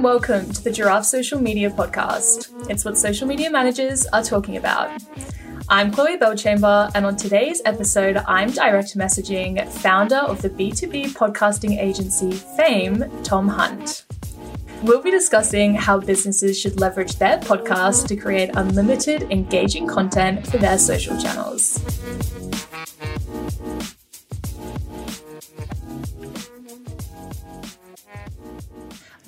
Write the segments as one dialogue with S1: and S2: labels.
S1: and welcome to the Giraffe Social Media Podcast. It's what social media managers are talking about. I'm Chloe Belchamber, and on today's episode, I'm direct messaging founder of the B2B podcasting agency Fame, Tom Hunt. We'll be discussing how businesses should leverage their podcast to create unlimited, engaging content for their social channels.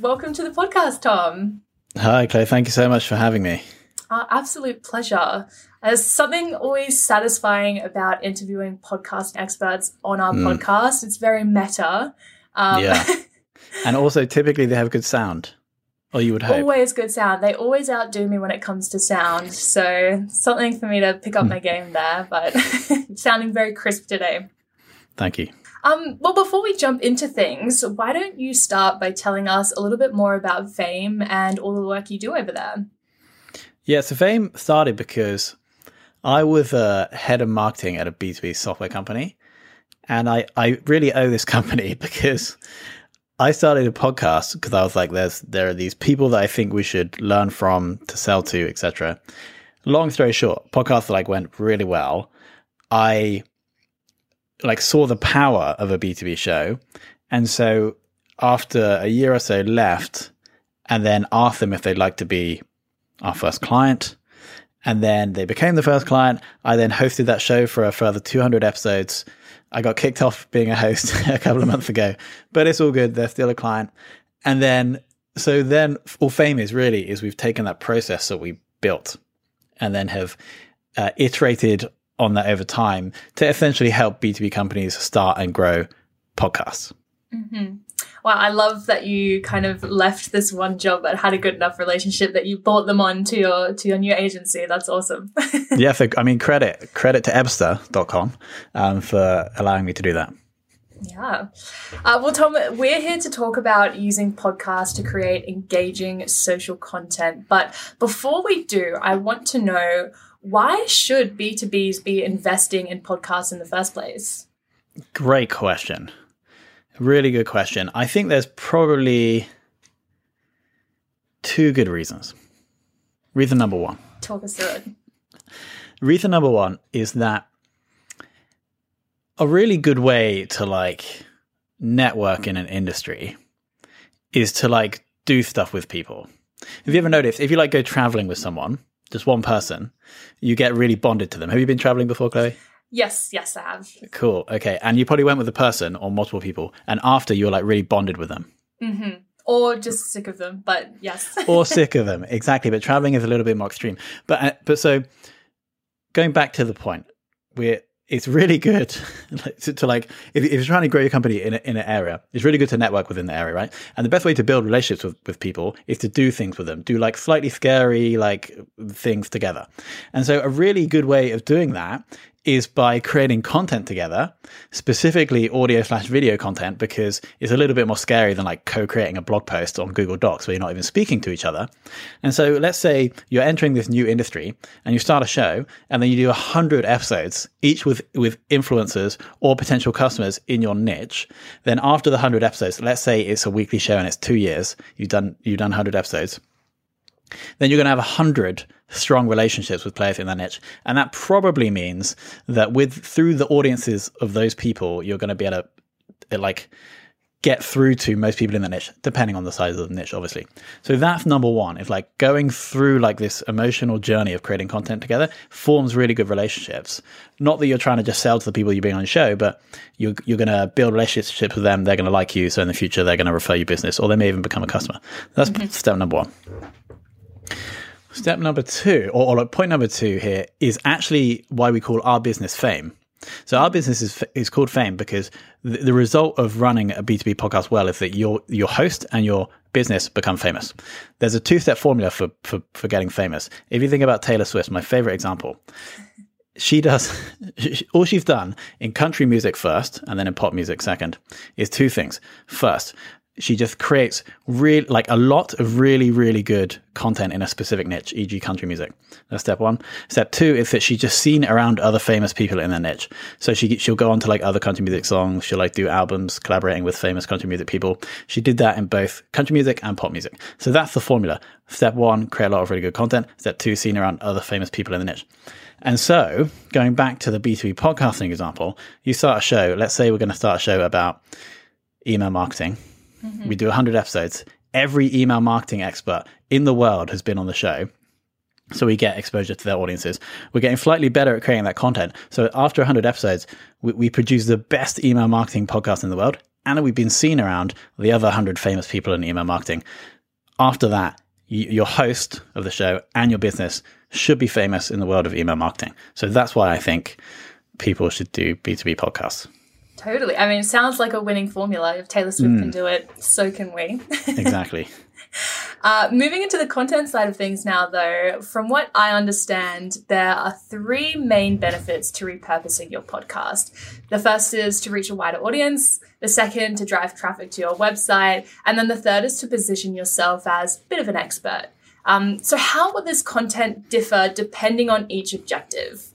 S1: Welcome to the podcast, Tom.
S2: Hi, Clay. Thank you so much for having me.
S1: Our absolute pleasure. There's something always satisfying about interviewing podcast experts on our mm. podcast. It's very meta.
S2: Um, yeah. and also, typically, they have good sound. Or you would hope.
S1: Always good sound. They always outdo me when it comes to sound. So, something for me to pick up mm. my game there, but sounding very crisp today.
S2: Thank you.
S1: Um, well, before we jump into things, why don't you start by telling us a little bit more about Fame and all the work you do over there?
S2: Yeah, so Fame started because I was a head of marketing at a B2B software company. And I, I really owe this company because I started a podcast because I was like, there's there are these people that I think we should learn from to sell to, etc. Long story short, podcast like went really well. I like saw the power of a B2B show. And so after a year or so left and then asked them if they'd like to be our first client. And then they became the first client. I then hosted that show for a further 200 episodes. I got kicked off being a host a couple of months ago, but it's all good. They're still a client. And then, so then all fame is really is we've taken that process that we built and then have uh, iterated on that over time to essentially help B2B companies start and grow podcasts.
S1: Mm-hmm. Well, I love that you kind of left this one job but had a good enough relationship that you brought them on to your to your new agency. That's awesome.
S2: yeah, for, I mean credit credit to Ebster.com um, for allowing me to do that.
S1: Yeah. Uh, well, Tom, we're here to talk about using podcasts to create engaging social content. But before we do, I want to know why should B2Bs be investing in podcasts in the first place?
S2: Great question. Really good question. I think there's probably two good reasons. Reason number one.
S1: Talk us through it.
S2: Reason number one is that a really good way to like network in an industry is to like do stuff with people. Have you ever noticed if you like go traveling with someone, just one person, you get really bonded to them. Have you been traveling before, Chloe?
S1: Yes, yes, I have.
S2: Cool. Okay. And you probably went with a person or multiple people, and after you're like really bonded with them.
S1: Mm-hmm. Or just sick of them, but yes.
S2: or sick of them, exactly. But traveling is a little bit more extreme. But uh, but so going back to the point, we're it's really good to, to, like if, if, you're trying to grow your company in, a, in an area it's really good to network within the area right? And the best way to build relationships with, with people is to do things with them do like slightly scary like things together. And so a really good way of doing that is by creating content together, specifically audio slash video content, because it's a little bit more scary than like co-creating a blog post on Google Docs where you're not even speaking to each other. And so let's say you're entering this new industry and you start a show and then you do a hundred episodes, each with, with influencers or potential customers in your niche. Then after the hundred episodes, let's say it's a weekly show and it's two years, you've done, you've done hundred episodes then you're going to have a hundred strong relationships with players in that niche. And that probably means that with through the audiences of those people, you're going to be able to like get through to most people in the niche, depending on the size of the niche, obviously. So that's number one. If like going through like this emotional journey of creating content together forms really good relationships. Not that you're trying to just sell to the people you bring on the show, but you're, you're going to build relationships with them. They're going to like you. So in the future, they're going to refer you business or they may even become a customer. That's mm-hmm. step number one. Step number two, or, or point number two here, is actually why we call our business Fame. So our business is is called Fame because the, the result of running a B two B podcast well is that your your host and your business become famous. There's a two step formula for, for for getting famous. If you think about Taylor Swift, my favorite example, she does all she's done in country music first and then in pop music second is two things. First, she just creates real like a lot of really really good content in a specific niche e.g country music. That's step one. Step two is that she's just seen around other famous people in their niche. So she she'll go on to like other country music songs. She'll like do albums collaborating with famous country music people. She did that in both country music and pop music. So that's the formula. Step one create a lot of really good content. Step two seen around other famous people in the niche. And so going back to the b2b podcasting example you start a show. Let's say we're going to start a show about email marketing Mm-hmm. We do 100 episodes. Every email marketing expert in the world has been on the show. So we get exposure to their audiences. We're getting slightly better at creating that content. So after 100 episodes, we, we produce the best email marketing podcast in the world. And we've been seen around the other 100 famous people in email marketing. After that, you, your host of the show and your business should be famous in the world of email marketing. So that's why I think people should do B2B podcasts.
S1: Totally. I mean, it sounds like a winning formula. If Taylor Swift mm. can do it, so can we.
S2: exactly.
S1: Uh, moving into the content side of things now, though, from what I understand, there are three main benefits to repurposing your podcast. The first is to reach a wider audience, the second, to drive traffic to your website, and then the third is to position yourself as a bit of an expert. Um, so, how will this content differ depending on each objective?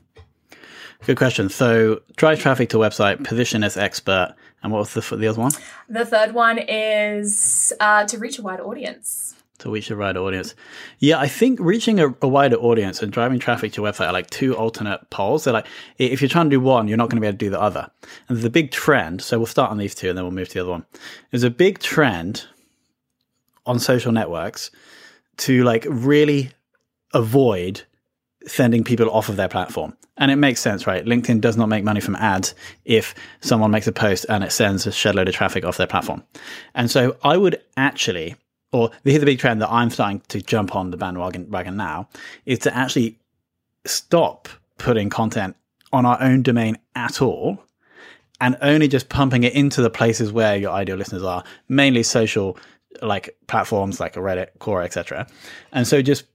S2: Good question. So, drive traffic to website, position as expert, and what was the the other one?
S1: The third one is uh, to reach a wider audience.
S2: To reach a wider audience, yeah, I think reaching a, a, wider audience and driving traffic to your website are like two alternate poles. They're like if you're trying to do one, you're not going to be able to do the other. And the big trend. So we'll start on these two, and then we'll move to the other one. There's a big trend on social networks to like really avoid sending people off of their platform. And it makes sense, right? LinkedIn does not make money from ads if someone makes a post and it sends a shed load of traffic off their platform. And so I would actually, or here's the big trend that I'm starting to jump on the bandwagon wagon now, is to actually stop putting content on our own domain at all and only just pumping it into the places where your ideal listeners are, mainly social like platforms like Reddit, Quora, etc. And so just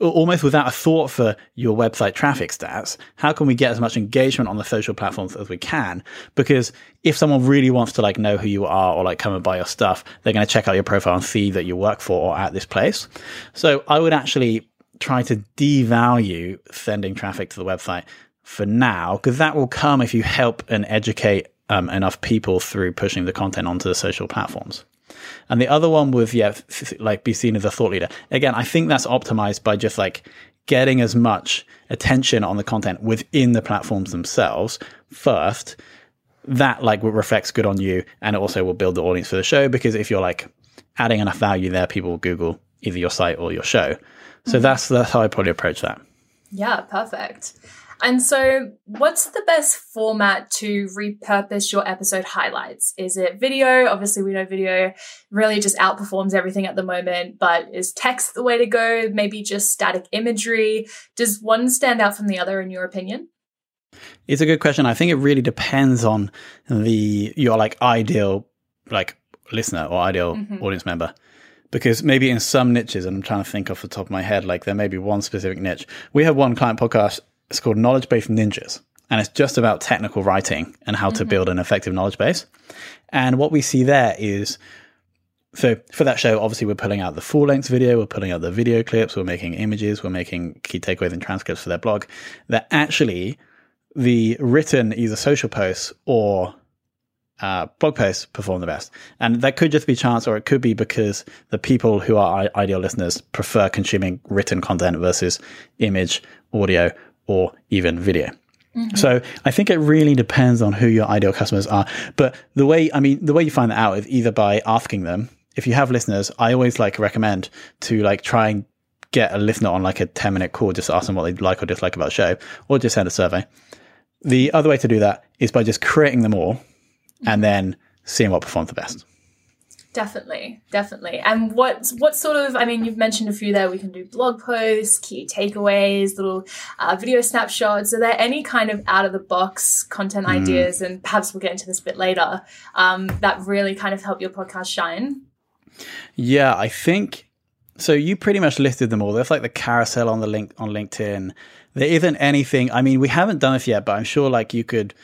S2: almost without a thought for your website traffic stats, how can we get as much engagement on the social platforms as we can? Because if someone really wants to like know who you are or like come and buy your stuff, they're going to check out your profile and see that you work for or at this place. So I would actually try to devalue sending traffic to the website for now, because that will come if you help and educate um, enough people through pushing the content onto the social platforms. And the other one was, yeah, like be seen as a thought leader. Again, I think that's optimized by just like getting as much attention on the content within the platforms themselves first. That like reflects good on you and it also will build the audience for the show because if you're like adding enough value there, people will Google either your site or your show. So mm-hmm. that's that's how I probably approach that.
S1: Yeah, perfect. And so, what's the best format to repurpose your episode highlights? Is it video? Obviously, we know video really just outperforms everything at the moment, but is text the way to go? Maybe just static imagery? Does one stand out from the other, in your opinion?
S2: It's a good question. I think it really depends on the your like ideal like listener or ideal mm-hmm. audience member because maybe in some niches, and I'm trying to think off the top of my head, like there may be one specific niche. We have one client podcast it's called Knowledge Base Ninjas. And it's just about technical writing and how mm-hmm. to build an effective knowledge base. And what we see there is so for that show, obviously we're pulling out the full length video, we're pulling out the video clips, we're making images, we're making key takeaways and transcripts for their blog. That actually the written either social posts or uh, blog posts perform the best. And that could just be chance, or it could be because the people who are ideal listeners prefer consuming written content versus image, audio, or even video. Mm-hmm. So I think it really depends on who your ideal customers are. But the way, I mean, the way you find that out is either by asking them. If you have listeners, I always like recommend to like try and get a listener on like a 10 minute call, just ask them what they like or dislike about the show, or just send a survey. The other way to do that is by just creating them all and mm-hmm. then seeing what performs the best.
S1: Definitely, definitely. And what what sort of? I mean, you've mentioned a few there. We can do blog posts, key takeaways, little uh, video snapshots. Are there any kind of out of the box content mm. ideas? And perhaps we'll get into this a bit later. Um, that really kind of help your podcast shine.
S2: Yeah, I think so. You pretty much listed them all. There's like the carousel on the link on LinkedIn. There isn't anything. I mean, we haven't done this yet, but I'm sure like you could,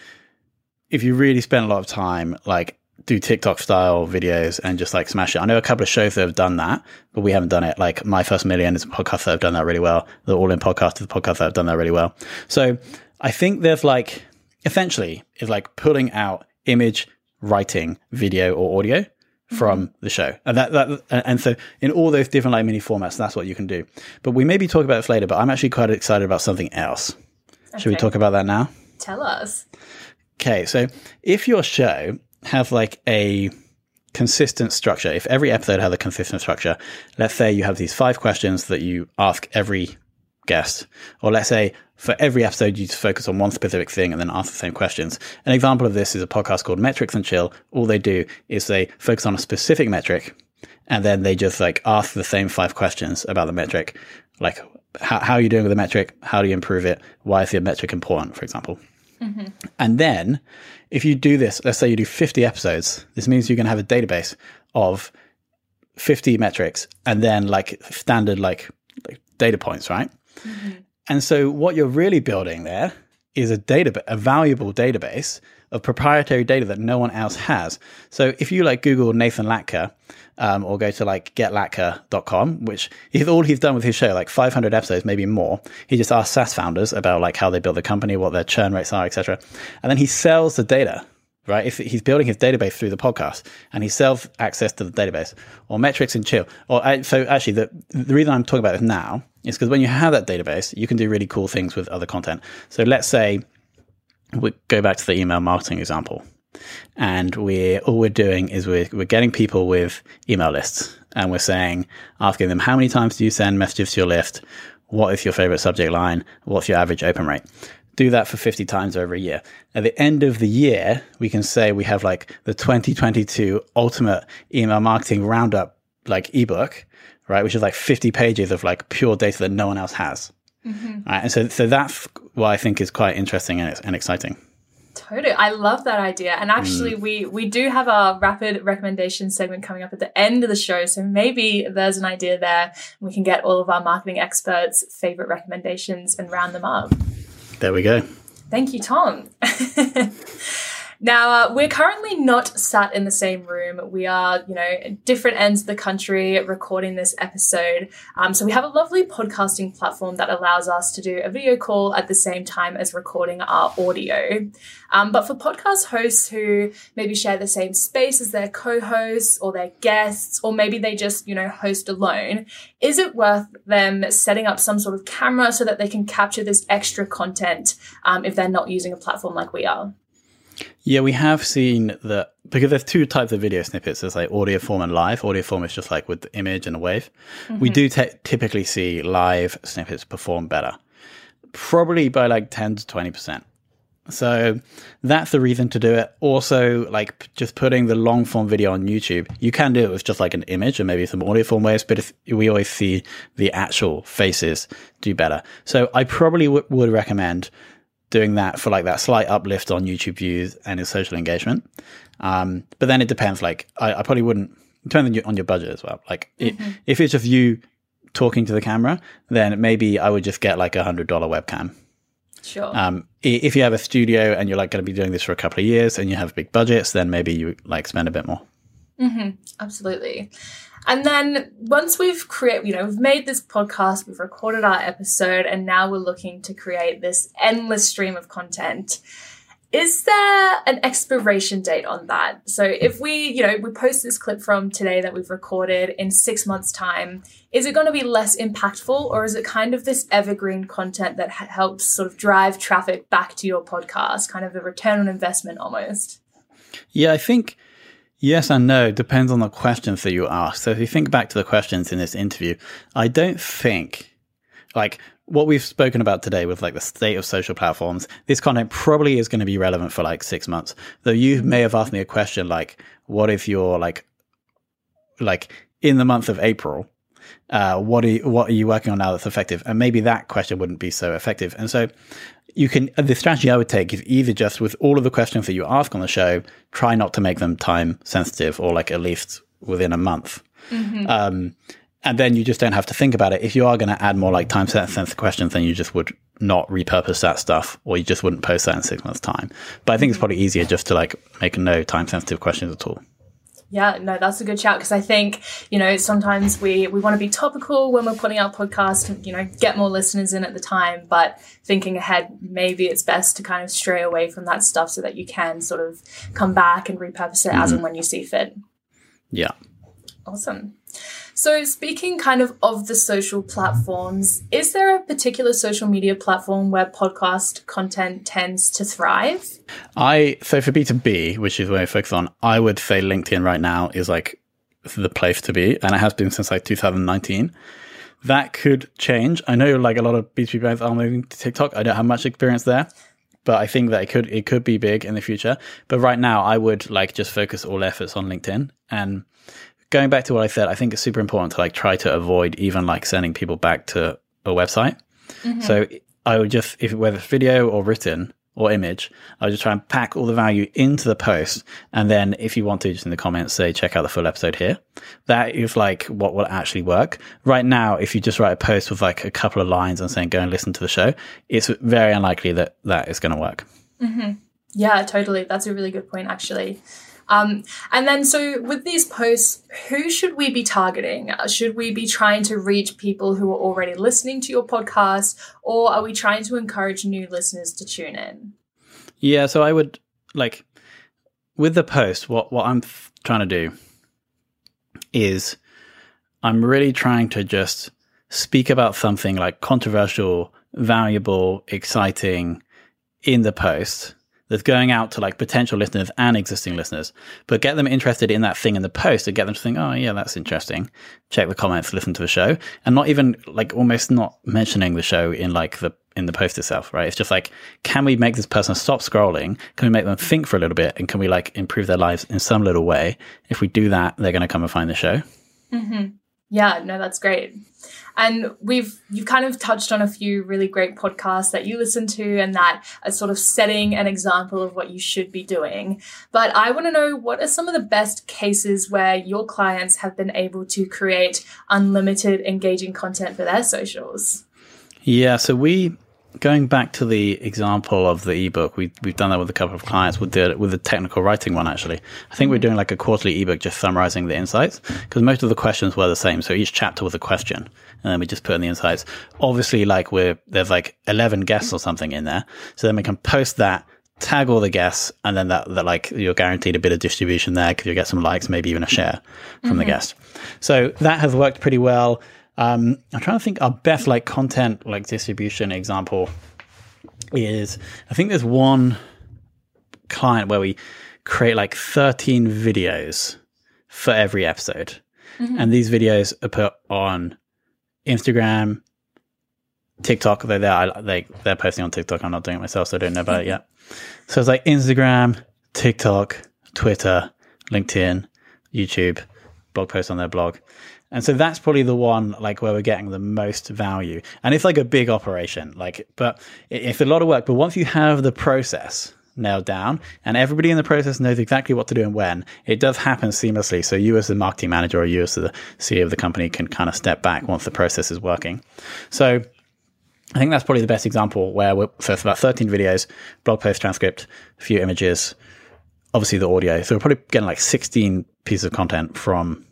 S2: if you really spend a lot of time, like do TikTok style videos and just like smash it. I know a couple of shows that have done that, but we haven't done it. Like My First Million is a podcast that have done that really well. The All In podcast is a podcast that have done that really well. So I think there's like essentially is like pulling out image, writing, video, or audio mm-hmm. from the show. And that, that and so in all those different like mini formats, that's what you can do. But we maybe talk about this later, but I'm actually quite excited about something else. Should we talk about that now?
S1: Tell us.
S2: Okay, so if your show has like a consistent structure, if every episode has a consistent structure, let's say you have these five questions that you ask every guest, or let's say for every episode you just focus on one specific thing and then ask the same questions. An example of this is a podcast called Metrics and Chill. All they do is they focus on a specific metric and then they just like ask the same five questions about the metric, like how, how are you doing with the metric? How do you improve it? Why is the metric important, for example? Mm-hmm. And then if you do this, let's say you do 50 episodes, this means you're going to have a database of 50 metrics and then like standard like, like data points, right? Mm-hmm. And so what you're really building there is a data, a valuable database of proprietary data that no one else has. So if you like Google Nathan Latka, um, or go to like getlatka.com, which is all he's done with his show, like 500 episodes, maybe more. He just asks SaaS founders about like how they build the company, what their churn rates are, etc. And then he sells the data right? If he's building his database through the podcast and he sells access to the database or metrics and chill, or I- so actually the the reason I'm talking about this now is because when you have that database, you can do really cool things with other content. So let's say we go back to the email marketing example, and we're all we're doing is we're we're getting people with email lists, and we're saying asking them how many times do you send messages to your list, what is your favorite subject line, what's your average open rate. Do that for 50 times over a year. At the end of the year, we can say we have like the 2022 ultimate email marketing roundup, like ebook, right? Which is like 50 pages of like pure data that no one else has. Right? And so, so that's what I think is quite interesting and, and exciting.
S1: Totally. I love that idea. And actually
S2: Mm.
S1: we we do have our rapid recommendation segment coming up at the end of the show. So maybe there's an idea there. We can get all of our marketing experts' favorite recommendations and round them up.
S2: There we go.
S1: Thank you, Tom. now, uh, we're currently not sat in the same room. We are, you know, at different ends of the country recording this episode. Um, so we have a lovely podcasting platform that allows us to do a video call at the same time as recording our audio. Um, but for podcast hosts who maybe share the same space as their co-hosts or their guests, or maybe they just, you know, host alone, is it worth them setting up some sort of camera so that they can capture this extra content um, if they're not using a platform like we are?
S2: Yeah, we have seen that because there's two types of video snippets. There's like audio form and live. Audio form is just like with the image and a wave. We mm-hmm. do te- typically see live snippets perform better, probably by like 10 to 20%. So that's the reason to do it. Also, like p- just putting the long form video on YouTube, you can do it with just like an image and maybe some audio form waves, but if we always see the actual faces do better. So I probably w- would recommend doing that for like that slight uplift on YouTube views and its social engagement. Um, but then it depends. Like I, I probably wouldn't depend on your, budget as well. Like it, if it's just you talking to the camera, then maybe I would just get like a hundred dollar webcam.
S1: Sure.
S2: Um, if you have a studio and you're like going to be doing this for a couple of years and you have big budgets, then maybe you like spend a bit more.
S1: Absolutely. And then once we've created, you know, we've made this podcast, we've recorded our episode, and now we're looking to create this endless stream of content. Is there an expiration date on that? So if we, you know, we post this clip from today that we've recorded in six months' time, is it going to be less impactful or is it kind of this evergreen content that ha- helps sort of drive traffic back to your podcast, kind of a return on investment almost?
S2: Yeah, I think yes and no depends on the questions that you ask. So if you think back to the questions in this interview, I don't think like what we've spoken about today with like the state of social platforms, this content probably is going to be relevant for like six months. Though you may have asked me a question like, what if you're like, like in the month of April, uh, what are you, what are you working on now that's effective? And maybe that question wouldn't be so effective. And so you can the strategy I would take is either just with all of the questions that you ask on the show, try not to make them time sensitive or like at least within a month. Um, and then you just don't have to think about it. If you are going to add more like time sensitive questions, then you just would not repurpose that stuff or you just wouldn't post that in six months time but i think it's probably easier just to like make no time sensitive questions at all
S1: yeah, no, that's a good shout because I think you know sometimes we we want to be topical when we're putting out podcasts, and, you know, get more listeners in at the time. But thinking ahead, maybe it's best to kind of stray away from that stuff so that you can sort of come back and repurpose it mm-hmm. as and when you see fit.
S2: Yeah,
S1: awesome. So, speaking kind of of the social platforms, is there a particular social media platform where podcast content tends to thrive?
S2: I so for B two B, which is where I focus on, I would say LinkedIn right now is like the place to be, and it has been since like 2019. That could change. I know like a lot of B two B brands are moving to TikTok. I don't have much experience there, but I think that it could it could be big in the future. But right now, I would like just focus all efforts on LinkedIn and going back to what I said, I think it's super important to like try to avoid even like sending people back to a website. Mm-hmm. So I would just, if whether it's video or written or image, I would just try and pack all the value into the post. And then if you want to, just in the comments, say, check out the full episode here. That is like what will actually work. Right now, if you just write a post with like a couple of lines and saying, go and listen to the show, it's very unlikely that that is going to work.
S1: Mm-hmm. Yeah, totally. That's a really good point, actually. Um, and then, so with these posts, who should we be targeting? Uh, should we be trying to reach people who are already listening to your podcast, or are we trying to encourage new listeners to tune in?
S2: Yeah, so I would like with the post, what, what I'm f- trying to do is I'm really trying to just speak about something like controversial, valuable, exciting in the post that's going out to like potential listeners and existing listeners, but get them interested in that thing in the post and get them to think, oh, yeah, that's interesting. Check the comments, listen to the show, and not even like almost not mentioning the show in like the in the post itself, right? It's just like, can we make this person stop scrolling? Can we make them think for a little bit? And can we like improve their lives in some little way? If we do that, they're going to come and find the show.
S1: Mm-hmm. Yeah, no, that's great. And we've you've kind of touched on a few really great podcasts that you listen to and that are sort of setting an example of what you should be doing. But I want to know what are some of the best cases where your clients have been able to create unlimited engaging content for their socials?
S2: Yeah, so we going back to the example of the ebook, we we've done that with a couple of clients We with the with the technical writing one actually. I think we're doing like a quarterly ebook just summarizing the insights because most of the questions were the same. So each chapter was a question, and then we just put in the insights. Obviously, like we're there's like eleven guests or something in there, so then we can post that. Tag all the guests, and then that, that like you're guaranteed a bit of distribution there because you get some likes, maybe even a share from mm-hmm. the guest. So that has worked pretty well. Um, I'm trying to think our best like content like distribution example is I think there's one client where we create like 13 videos for every episode. Mm-hmm. And these videos are put on Instagram, TikTok. They're there. They they're posting on TikTok. I'm not doing it myself, so I don't know about it yet. So it's like Instagram, TikTok, Twitter, LinkedIn, YouTube, blog post on their blog. And so that's probably the one like where we're getting the most value. And it's like a big operation, like, but it's a lot of work. But once you have the process nailed down and everybody in the process knows exactly what to do and when, it does happen seamlessly. So you as the marketing manager or you as the CEO of the company can kind of step back once the process is working. So I think that's probably the best example where we're, so it's about 13 videos, blog post transcript, a few images, obviously the audio. So we're probably getting like 16 pieces of content from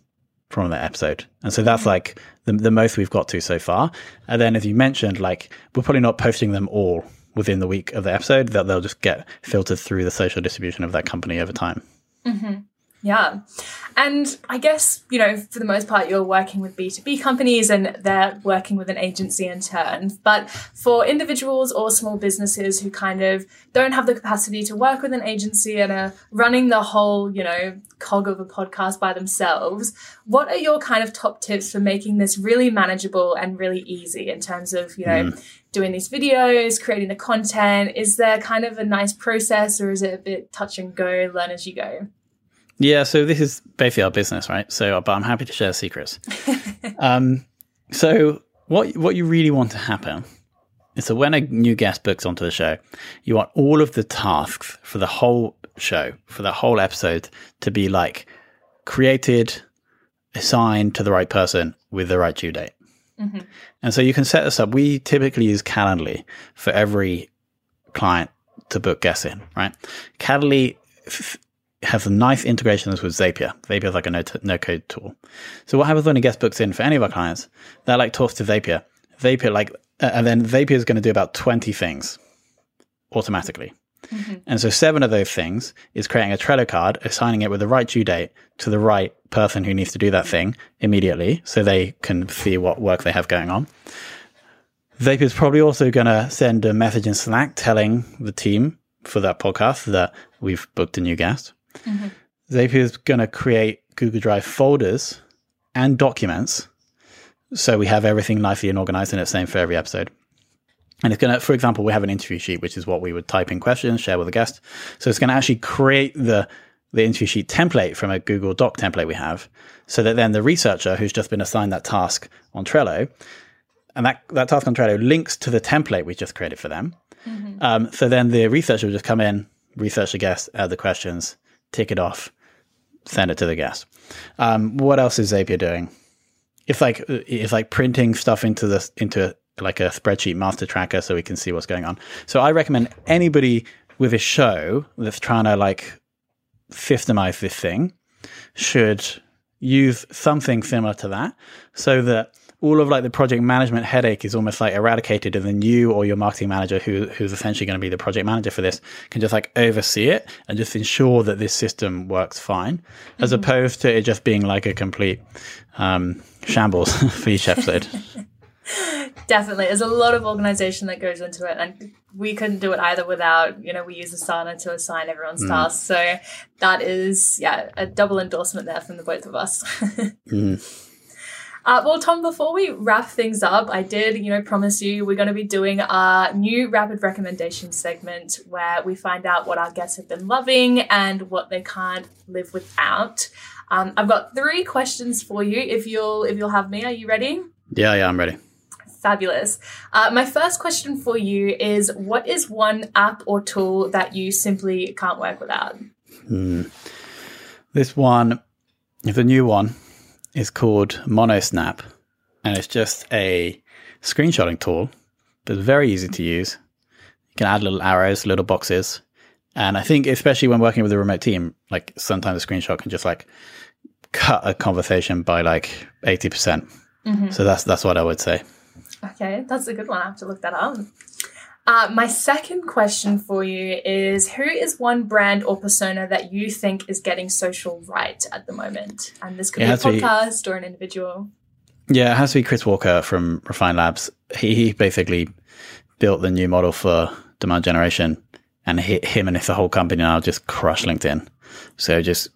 S2: from that episode. And so that's like the, the most we've got to so far. And then, as you mentioned, like we're probably not posting them all within the week of the episode, that they'll just get filtered through the social distribution of that company over time.
S1: Mm-hmm. Yeah. And I guess, you know, for the most part, you're working with B2B companies and they're working with an agency in turn. But for individuals or small businesses who kind of don't have the capacity to work with an agency and are running the whole, you know, cog of a podcast by themselves, what are your kind of top tips for making this really manageable and really easy in terms of, you know, mm. doing these videos, creating the content? Is there kind of a nice process or is it a bit touch and go, learn as you go?
S2: Yeah, so this is basically our business, right? So, but I'm happy to share secrets. um, so, what what you really want to happen is that when a new guest books onto the show, you want all of the tasks for the whole show, for the whole episode, to be like created, assigned to the right person with the right due date. Mm-hmm. And so you can set this up. We typically use Calendly for every client to book guests in, right? Calendly f- has nice integrations with Zapier. Zapier is like a no, t- no code tool. So what happens when a guest books in for any of our clients? They're like talks to Zapier. Zapier like, uh, and then Zapier is going to do about 20 things automatically. Mm-hmm. And so seven of those things is creating a Trello card, assigning it with the right due date to the right person who needs to do that thing immediately so they can see what work they have going on. Zapier is probably also going to send a message in Slack telling the team for that podcast that we've booked a new guest. Mm-hmm. Zapier is going to create Google Drive folders and documents so we have everything nicely and organized and it's the same for every episode. And it's going to, for example, we have an interview sheet, which is what we would type in questions, share with the guest. So it's going to actually create the the interview sheet template from a Google Doc template we have, so that then the researcher who's just been assigned that task on Trello, and that, that task on Trello links to the template we just created for them. Mm-hmm. Um, so then the researcher will just come in, research the guest, add the questions, tick it off, send it to the guest. Um, what else is Zapier doing? It's like it's like printing stuff into the into like a spreadsheet master tracker so we can see what's going on. So I recommend anybody with a show that's trying to like systemize this thing should use something similar to that so that all of like the project management headache is almost like eradicated and then you or your marketing manager who who's essentially going to be the project manager for this can just like oversee it and just ensure that this system works fine as mm-hmm. opposed to it just being like a complete um, shambles for each episode
S1: Definitely. There's a lot of organization that goes into it and we couldn't do it either without, you know, we use Asana to assign everyone's mm. tasks. So that is, yeah, a double endorsement there from the both of us. mm. Uh, well, Tom, before we wrap things up, I did, you know, promise you we're going to be doing our new rapid recommendation segment where we find out what our guests have been loving and what they can't live without. Um, I've got three questions for you. If you'll, if you'll have me, are you ready?
S2: Yeah, yeah, I'm ready.
S1: Fabulous. Uh, my first question for you is what is one app or tool that you simply can't work without? Hmm.
S2: This one a new one. It's called MonoSnap, and it's just a screenshotting tool, but very easy to use. You can add little arrows, little boxes. And I think, especially when working with a remote team, like sometimes a screenshot can just like cut a conversation by like 80%. percent mm hmm So that's that's what I would say.
S1: Okay, that's a good one. I have to look that up. Uh, my second question for you is Who is one brand or persona that you think is getting social right at the moment? And this could be a podcast be, or an individual.
S2: Yeah, it has to be Chris Walker from Refine Labs. He, he basically built the new model for demand generation, and he, him and the whole company now just crush LinkedIn. So just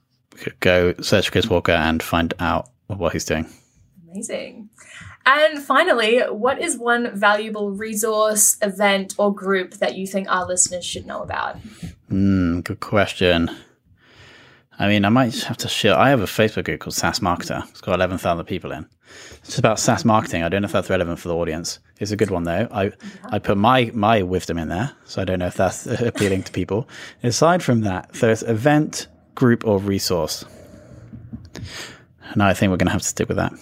S2: go search Chris Walker and find out what he's doing.
S1: Amazing. And finally, what is one valuable resource, event, or group that you think our listeners should know about?
S2: Mm, good question. I mean, I might have to share. I have a Facebook group called SaaS Marketer. It's got 11,000 people in. It's about SaaS marketing. I don't know if that's relevant for the audience. It's a good one, though. I, yeah. I put my, my wisdom in there, so I don't know if that's appealing to people. Aside from that, so it's event, group, or resource. And I think we're going to have to stick with that.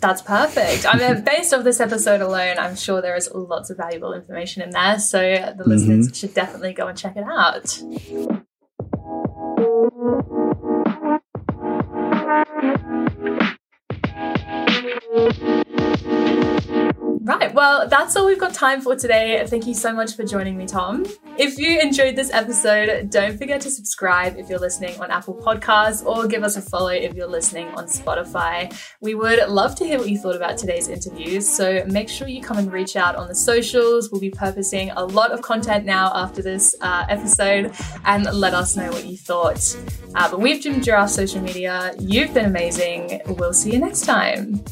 S1: That's perfect. I mean, based off this episode alone, I'm sure there is lots of valuable information in there. So the listeners mm-hmm. should definitely go and check it out. Right, well, that's all we've got time for today. Thank you so much for joining me, Tom. If you enjoyed this episode, don't forget to subscribe if you're listening on Apple Podcasts or give us a follow if you're listening on Spotify. We would love to hear what you thought about today's interviews, so make sure you come and reach out on the socials. We'll be purposing a lot of content now after this uh, episode and let us know what you thought. Uh, but we've Jim Giraffe social media. You've been amazing. We'll see you next time.